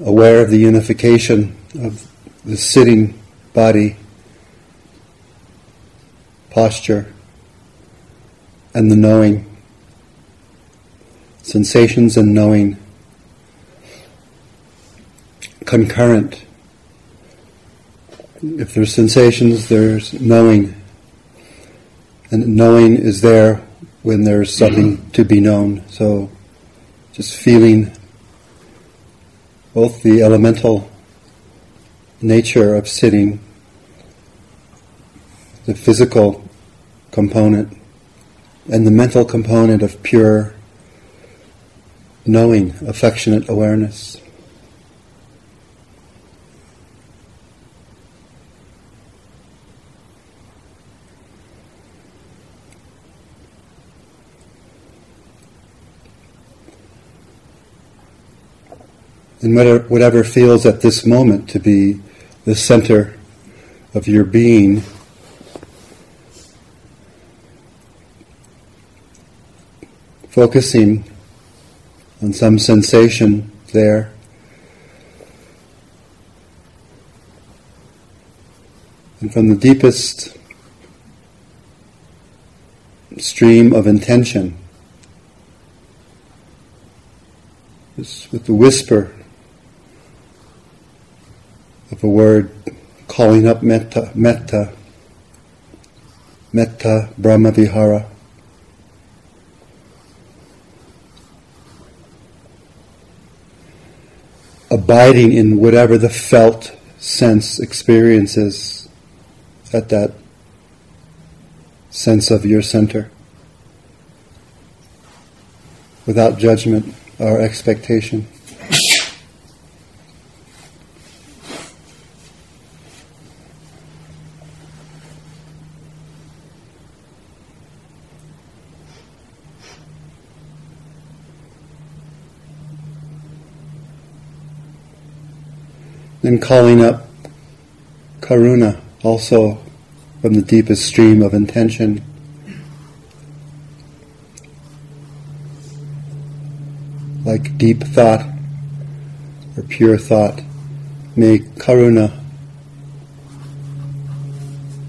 aware of the unification of the sitting body, posture, and the knowing, sensations and knowing, concurrent. If there's sensations, there's knowing. And knowing is there when there's something to be known. So just feeling both the elemental nature of sitting, the physical component, and the mental component of pure knowing, affectionate awareness. And whatever, whatever feels at this moment to be the center of your being. Focusing on some sensation there. And from the deepest stream of intention, with the whisper of a word calling up metta, metta, metta Brahma Vihara. Abiding in whatever the felt sense experiences at that sense of your center without judgment or expectation. Then calling up karuna, also from the deepest stream of intention. Like deep thought or pure thought, may karuna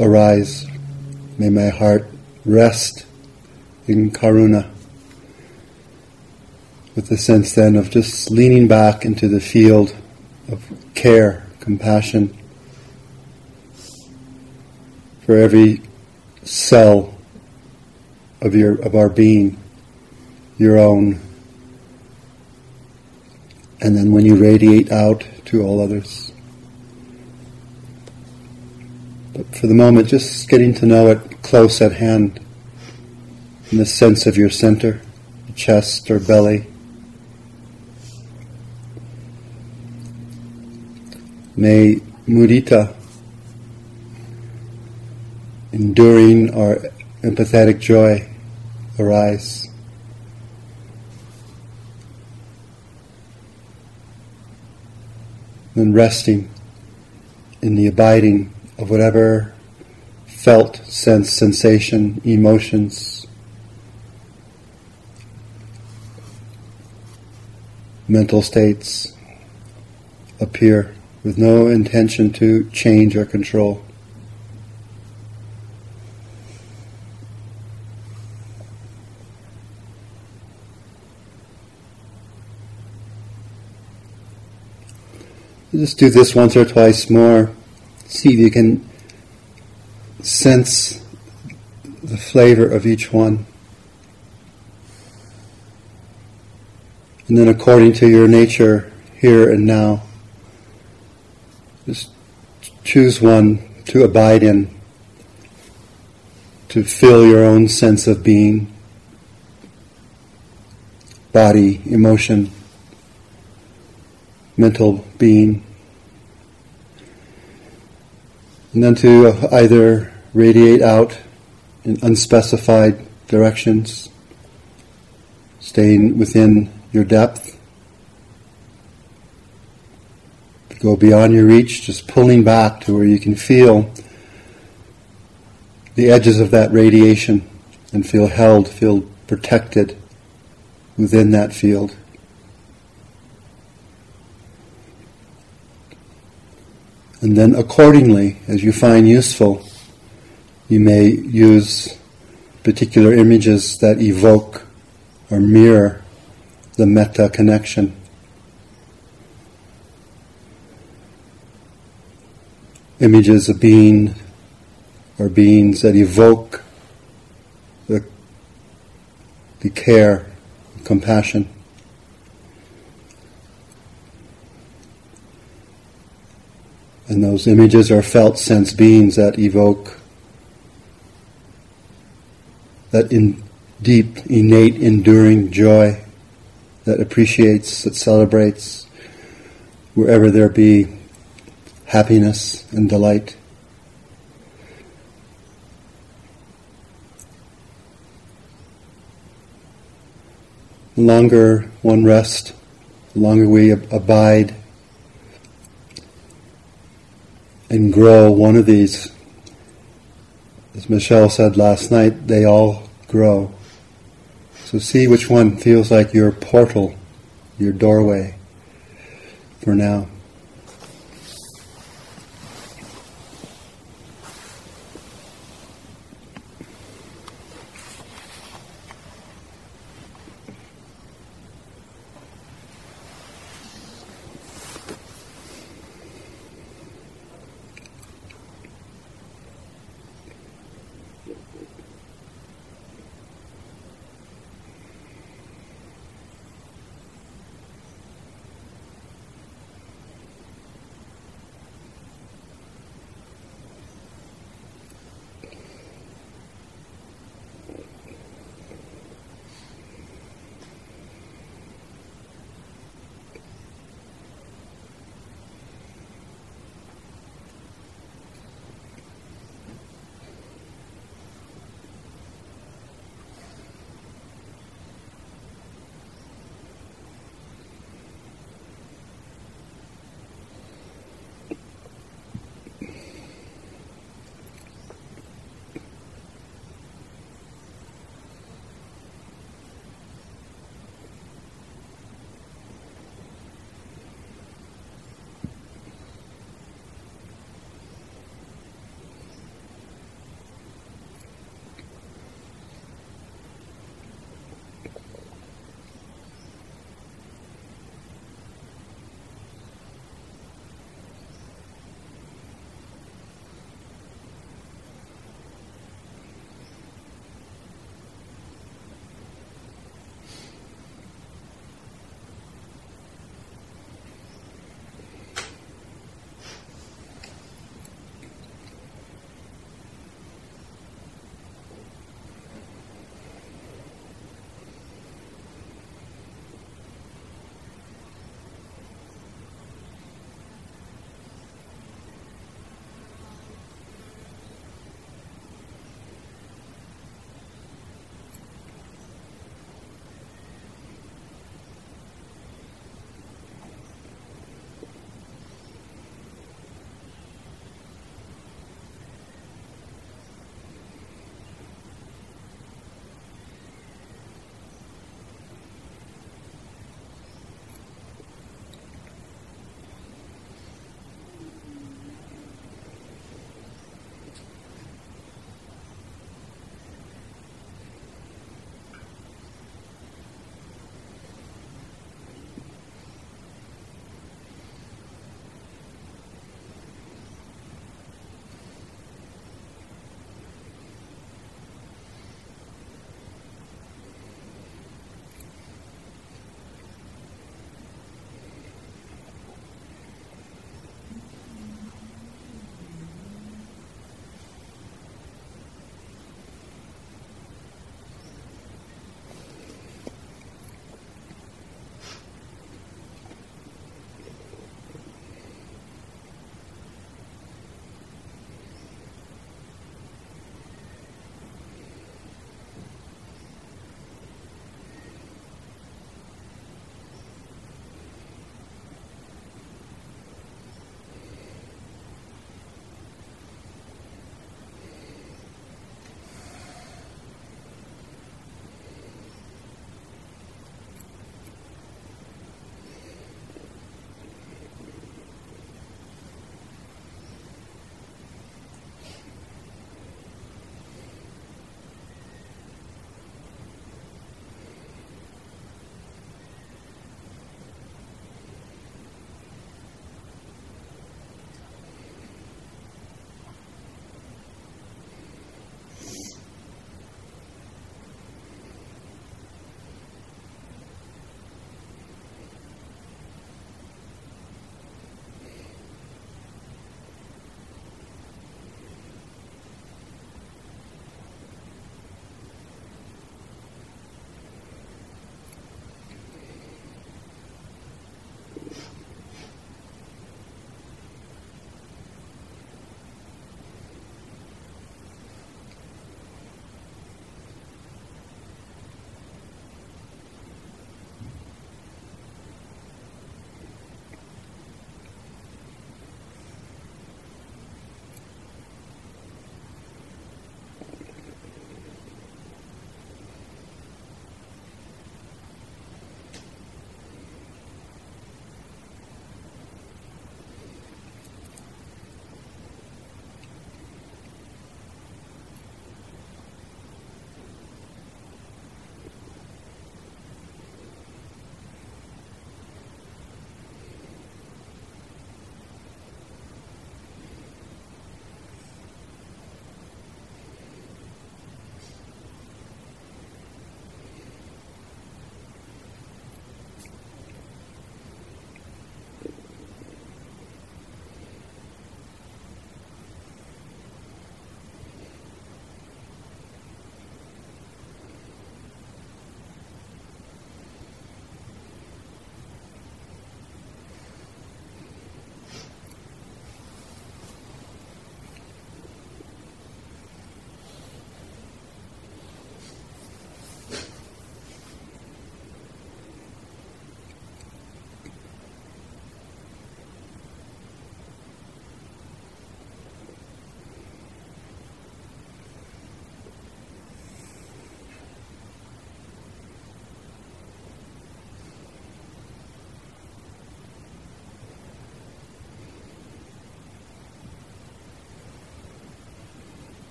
arise. May my heart rest in karuna. With the sense then of just leaning back into the field care, compassion for every cell of your of our being, your own. And then when you radiate out to all others. But for the moment, just getting to know it close at hand, in the sense of your center, chest or belly. May mudita, enduring or empathetic joy, arise. And resting in the abiding of whatever felt sense, sensation, emotions, mental states appear with no intention to change or control. Just do this once or twice more. See if you can sense the flavor of each one. And then, according to your nature, here and now, just choose one to abide in, to fill your own sense of being, body, emotion, mental being. And then to either radiate out in unspecified directions, staying within your depth, go beyond your reach, just pulling back to where you can feel the edges of that radiation and feel held, feel protected within that field. And then accordingly, as you find useful, you may use particular images that evoke or mirror the metta connection. Images of being or beings that evoke the, the care, compassion. And those images are felt sense beings that evoke that in deep, innate, enduring joy that appreciates, that celebrates wherever there be happiness and delight. The longer one rests, the longer we abide and grow one of these. As Michelle said last night, they all grow. So see which one feels like your portal, your doorway for now.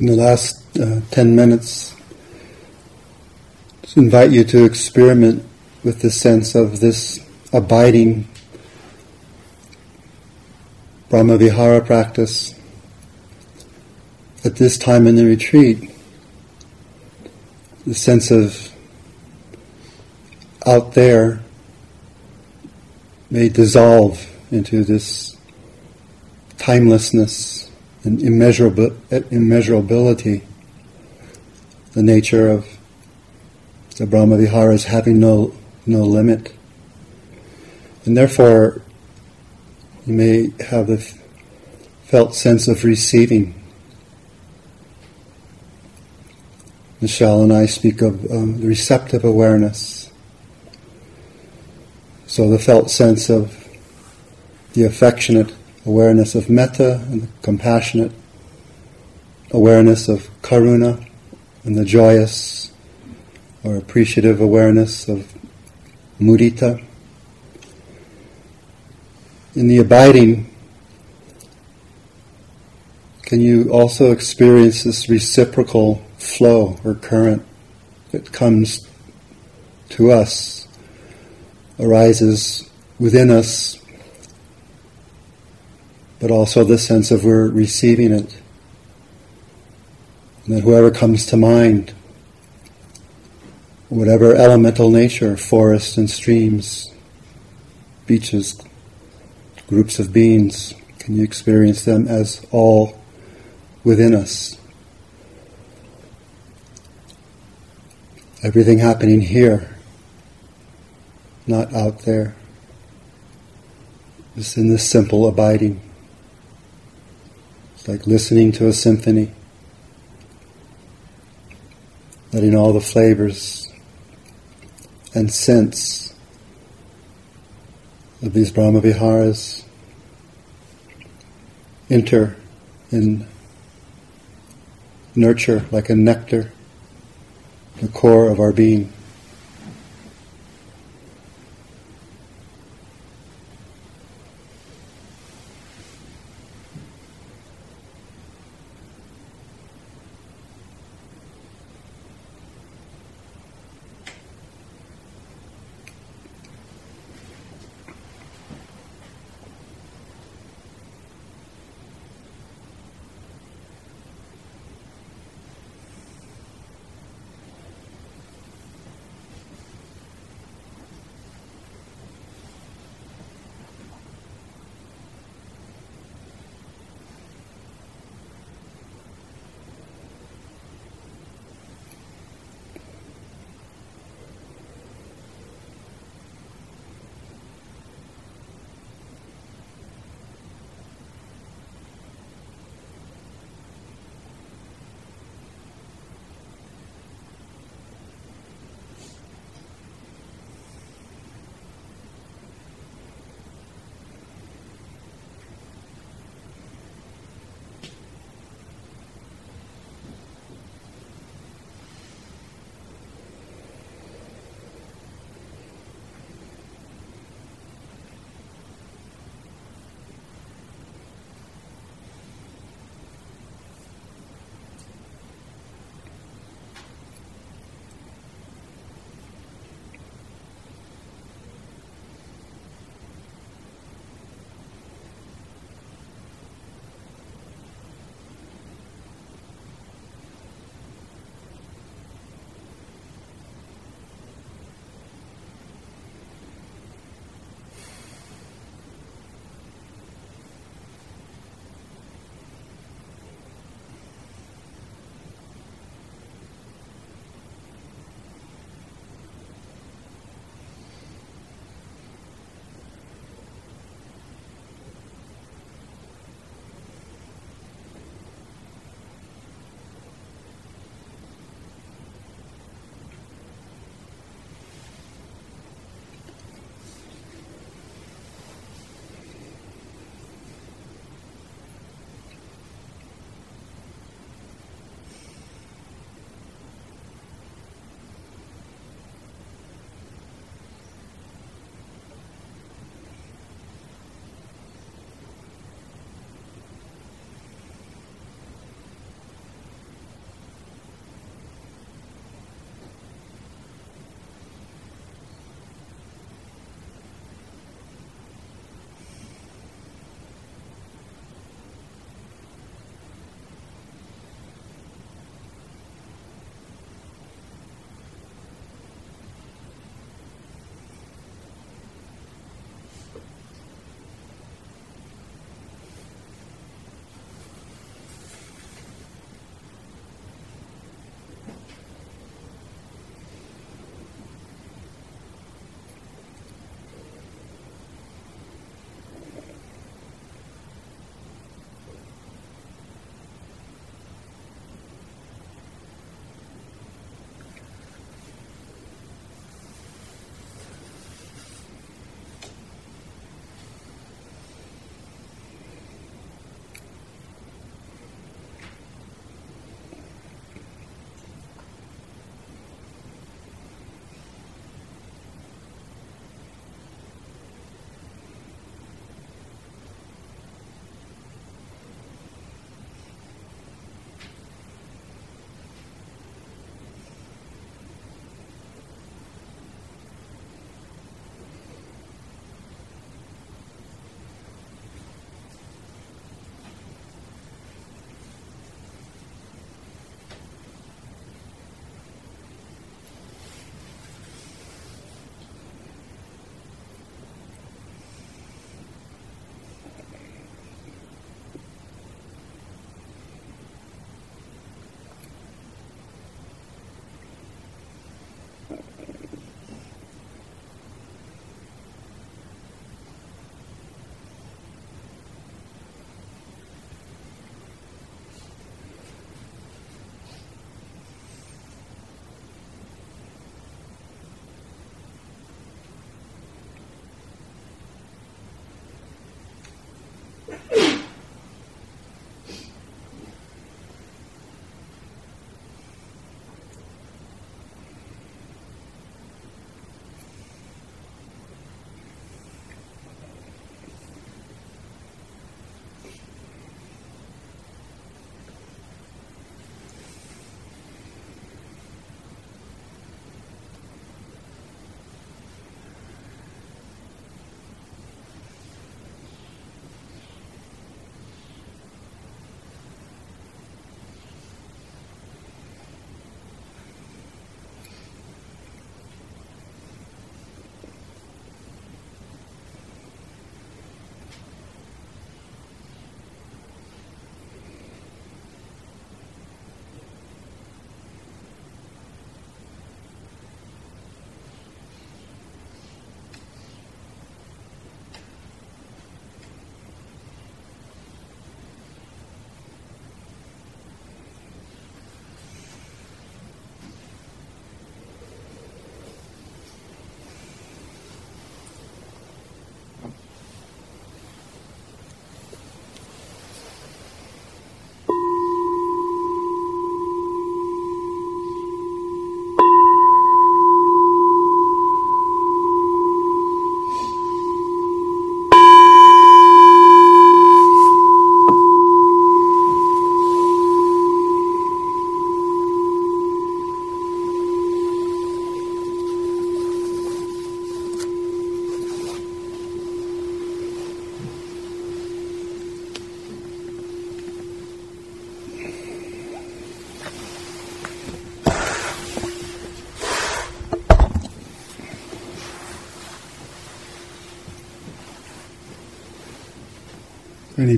In the last uh, 10 minutes, just invite you to experiment with the sense of this abiding Brahmavihara practice at this time in the retreat. The sense of out there may dissolve into this timelessness and immeasurable, immeasurability, the nature of the Brahma Viharas having no, no limit. And therefore, you may have the felt sense of receiving. Michelle and I speak of um, receptive awareness. So the felt sense of the affectionate awareness of metta and the compassionate awareness of karuna and the joyous or appreciative awareness of mudita. In the abiding, can you also experience this reciprocal flow or current that comes to us, arises within us but also the sense of we're receiving it. And that whoever comes to mind, whatever elemental nature, forests and streams, beaches, groups of beings, can you experience them as all within us? Everything happening here, not out there. Just in this simple abiding. It's like listening to a symphony, letting all the flavors and scents of these Brahmaviharas enter and nurture like a nectar the core of our being.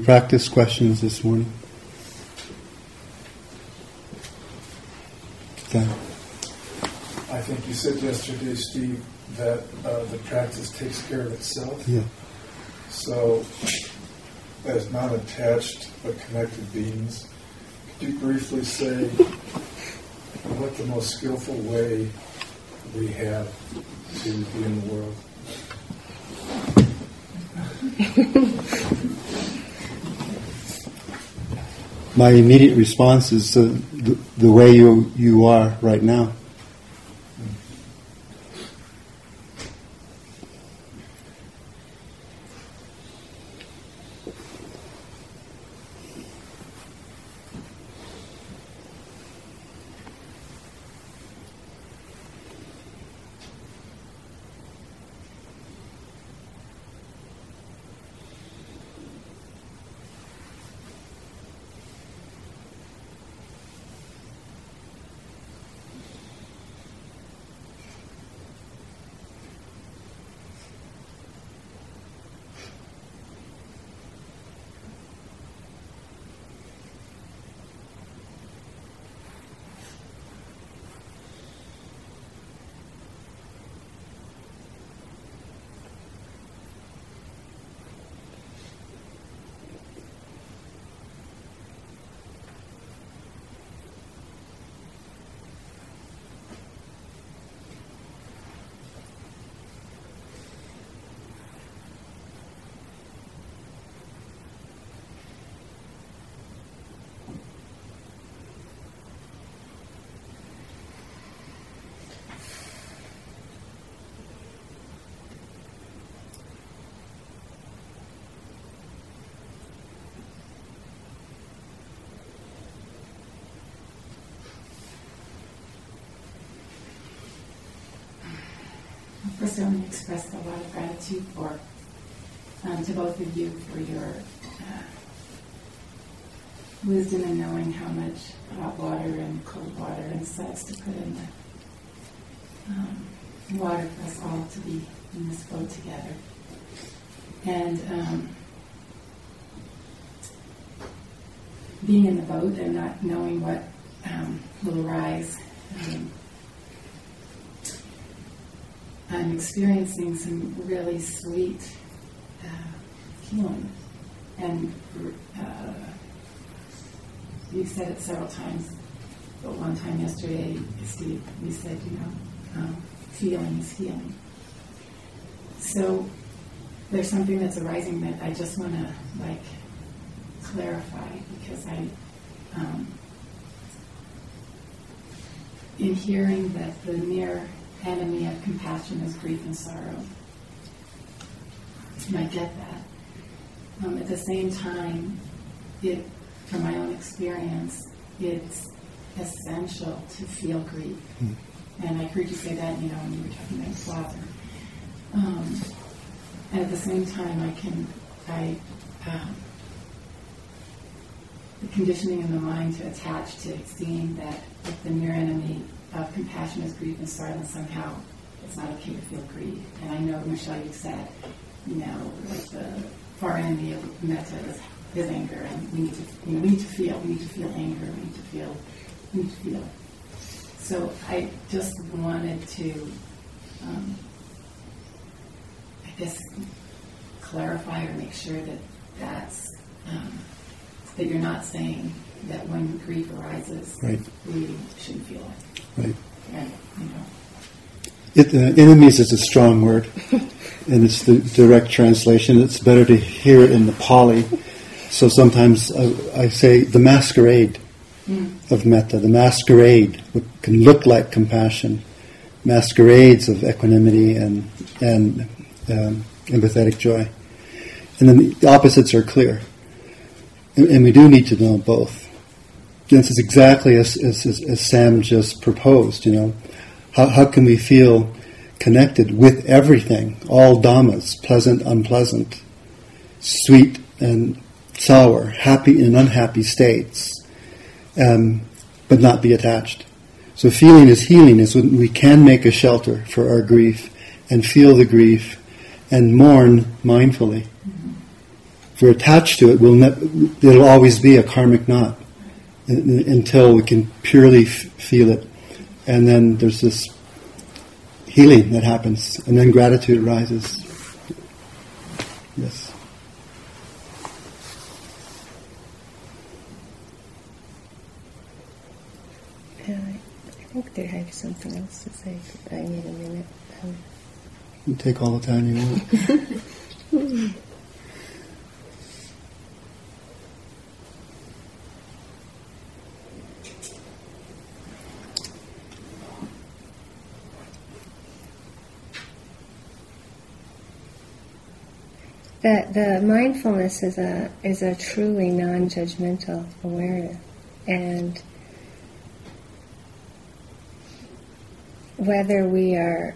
Practice questions this morning? I think you said yesterday, Steve, that uh, the practice takes care of itself. Yeah. So, as non attached but connected beings, could you briefly say what the most skillful way we have to be in the world? My immediate response is the, the, the way you, you are right now. First, I to express a lot of gratitude for um, to both of you for your uh, wisdom in knowing how much hot water and cold water and such to put in the um, water for us all to be in this boat together. And um, being in the boat and not knowing what um, will arise. Um, I'm experiencing some really sweet uh, healing. And uh, you've said it several times, but one time yesterday, Steve, you said, you know, um, feeling is healing. So there's something that's arising that I just want to like clarify because I, um, in hearing that the near enemy of compassion is grief and sorrow. And I get that. Um, at the same time, it, from my own experience, it's essential to feel grief. Mm. And I heard you say that, you know, when you were talking about father. Um, and at the same time, I can, I, um, the conditioning in the mind to attach to seeing that if the near enemy of compassion is grief and silence somehow it's not okay to feel grief. And I know, Michelle, you said, you know, like the far enemy of metta is, is anger, and we need to, you know, we need to feel, we need to feel anger, we need to feel, we need to feel. So I just wanted to, um, I guess, clarify or make sure that that's um, that you're not saying that when grief arises, right. we shouldn't feel it. Right. And, you know. It, uh, enemies is a strong word, and it's the direct translation. It's better to hear it in the Pali. So sometimes I, I say the masquerade mm. of metta, the masquerade what can look like compassion, masquerades of equanimity and and um, empathetic joy, and then the opposites are clear, and, and we do need to know both this is exactly as, as, as, Sam just proposed, you know. How, how can we feel connected with everything, all dhammas, pleasant, unpleasant, sweet and sour, happy and unhappy states, um, but not be attached. So feeling is healing is when we can make a shelter for our grief and feel the grief and mourn mindfully. If we're attached to it, we'll ne- it'll always be a karmic knot until we can purely f- feel it. And then there's this healing that happens, and then gratitude arises. Yes. I think they have something else to say. I need a minute. Um, You take all the time you want. that the mindfulness is a is a truly non-judgmental awareness, and whether we are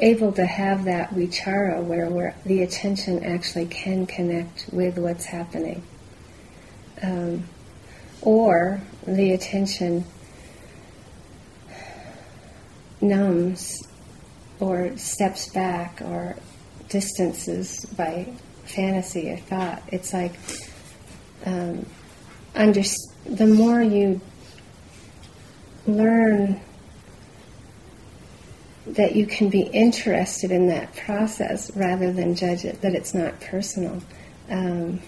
able to have that vichara where the attention actually can connect with what's happening, um, or the attention numbs or steps back or distances by fantasy or thought. It's like um, under, the more you learn that you can be interested in that process rather than judge it, that it's not personal, um,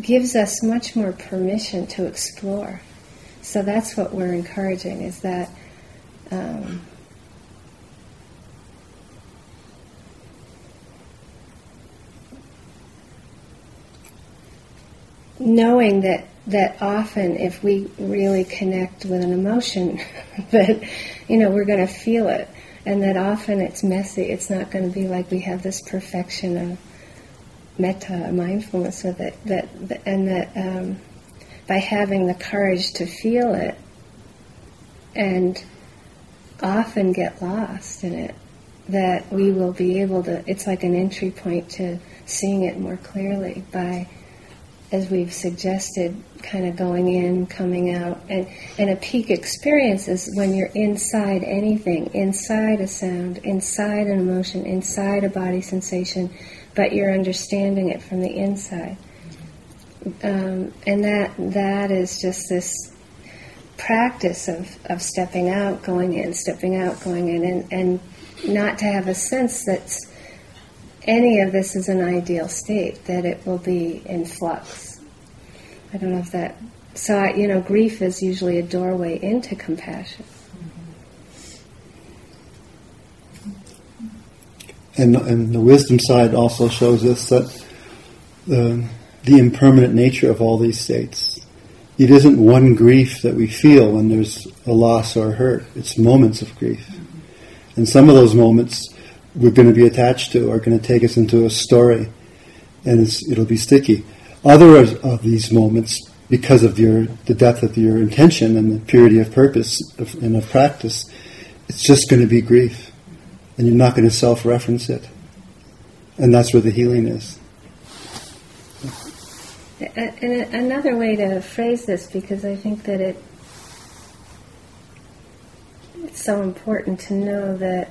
gives us much more permission to explore. So that's what we're encouraging is that. Um, knowing that that often if we really connect with an emotion that you know we're going to feel it. And that often it's messy. It's not going to be like we have this perfection of metta mindfulness with it. That and that um, by having the courage to feel it and often get lost in it that we will be able to it's like an entry point to seeing it more clearly by as we've suggested, kind of going in, coming out. And, and a peak experience is when you're inside anything, inside a sound, inside an emotion, inside a body sensation, but you're understanding it from the inside. Um, and that that is just this practice of, of stepping out, going in, stepping out, going in, and, and not to have a sense that any of this is an ideal state, that it will be in flux. I don't know if that. So, I, you know, grief is usually a doorway into compassion. And, and the wisdom side also shows us that the, the impermanent nature of all these states. It isn't one grief that we feel when there's a loss or a hurt. It's moments of grief. And some of those moments we're going to be attached to are going to take us into a story and it'll be sticky. Other of these moments, because of your the depth of your intention and the purity of purpose and of practice, it's just going to be grief, and you're not going to self-reference it, and that's where the healing is. And another way to phrase this, because I think that it it's so important to know that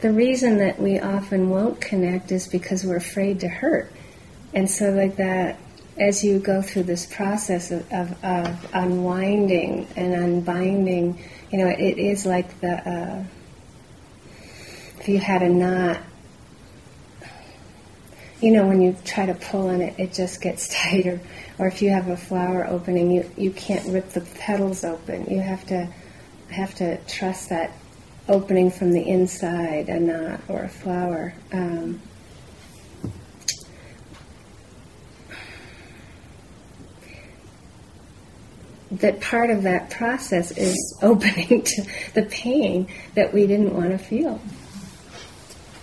the reason that we often won't connect is because we're afraid to hurt. And so, like that, as you go through this process of, of, of unwinding and unbinding, you know, it is like the uh, if you had a knot. You know, when you try to pull on it, it just gets tighter. Or if you have a flower opening, you, you can't rip the petals open. You have to have to trust that opening from the inside, a knot or a flower. Um, that part of that process is opening to the pain that we didn't want to feel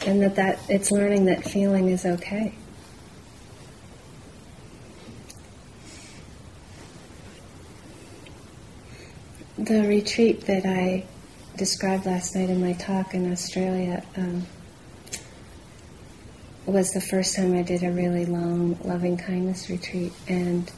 and that, that it's learning that feeling is okay the retreat that i described last night in my talk in australia um, was the first time i did a really long loving kindness retreat. And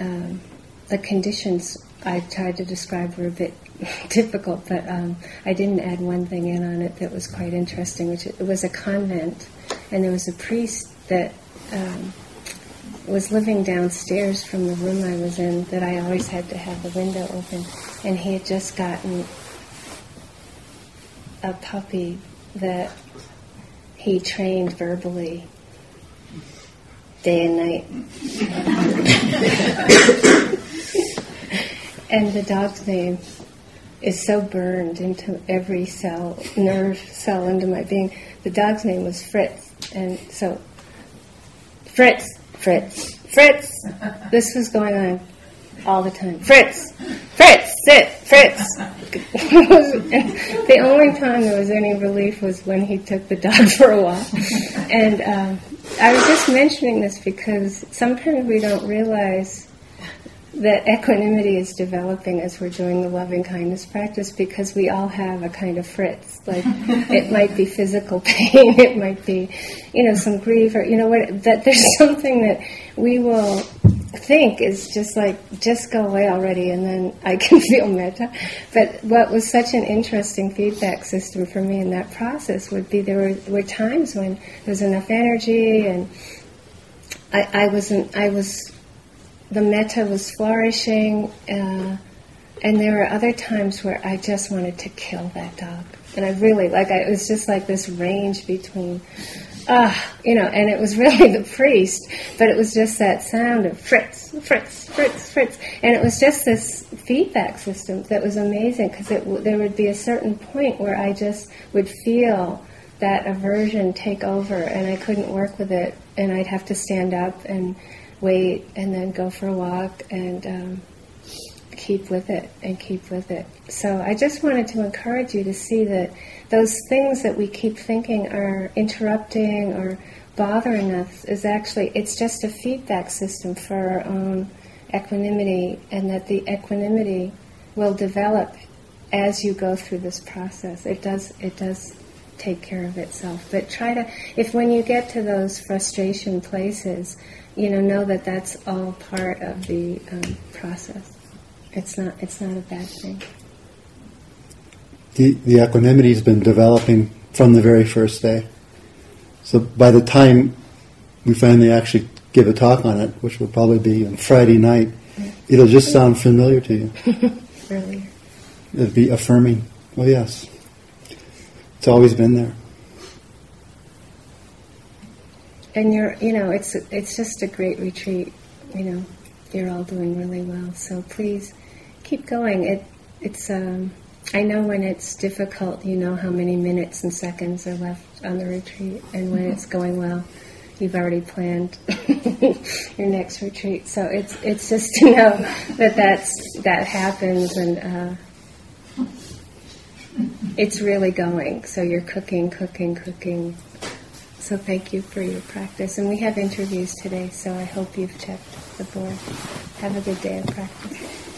um, the conditions I tried to describe were a bit difficult, but um, I didn't add one thing in on it that was quite interesting, which it was a convent, and there was a priest that um, was living downstairs from the room I was in that I always had to have the window open, and he had just gotten a puppy that he trained verbally day and night. and the dog's name is so burned into every cell, nerve cell into my being. The dog's name was Fritz, and so Fritz, Fritz, Fritz. This was going on all the time. Fritz, Fritz, sit, Fritz. the only time there was any relief was when he took the dog for a walk. And um, I was just mentioning this because sometimes we don't realize that equanimity is developing as we're doing the loving kindness practice because we all have a kind of fritz. Like it might be physical pain, it might be, you know, some grief, or you know what. That there's something that we will think is just like just go away already, and then I can feel metta. But what was such an interesting feedback system for me in that process would be there were, were times when there was enough energy and I, I wasn't I was the metta was flourishing, uh, and there were other times where I just wanted to kill that dog. And I really, like, I, it was just like this range between, ah, you know, and it was really the priest, but it was just that sound of Fritz, Fritz, Fritz, Fritz. And it was just this feedback system that was amazing because there would be a certain point where I just would feel that aversion take over and I couldn't work with it and I'd have to stand up and wait and then go for a walk and um, keep with it and keep with it. So I just wanted to encourage you to see that those things that we keep thinking are interrupting or bothering us is actually it's just a feedback system for our own equanimity and that the equanimity will develop as you go through this process. It does it does take care of itself. But try to if when you get to those frustration places, you know, know that that's all part of the um, process. It's not. It's not a bad thing. The the equanimity has been developing from the very first day. So by the time we finally actually give a talk on it, which will probably be on Friday night, it'll just sound familiar to you. Earlier. It'll be affirming. Oh yes, it's always been there. and you're you know it's it's just a great retreat you know you're all doing really well so please keep going it it's um I know when it's difficult you know how many minutes and seconds are left on the retreat and when it's going well you've already planned your next retreat so it's it's just to know that that's that happens and uh, it's really going so you're cooking cooking cooking so thank you for your practice. And we have interviews today, so I hope you've checked the board. Have a good day of practice.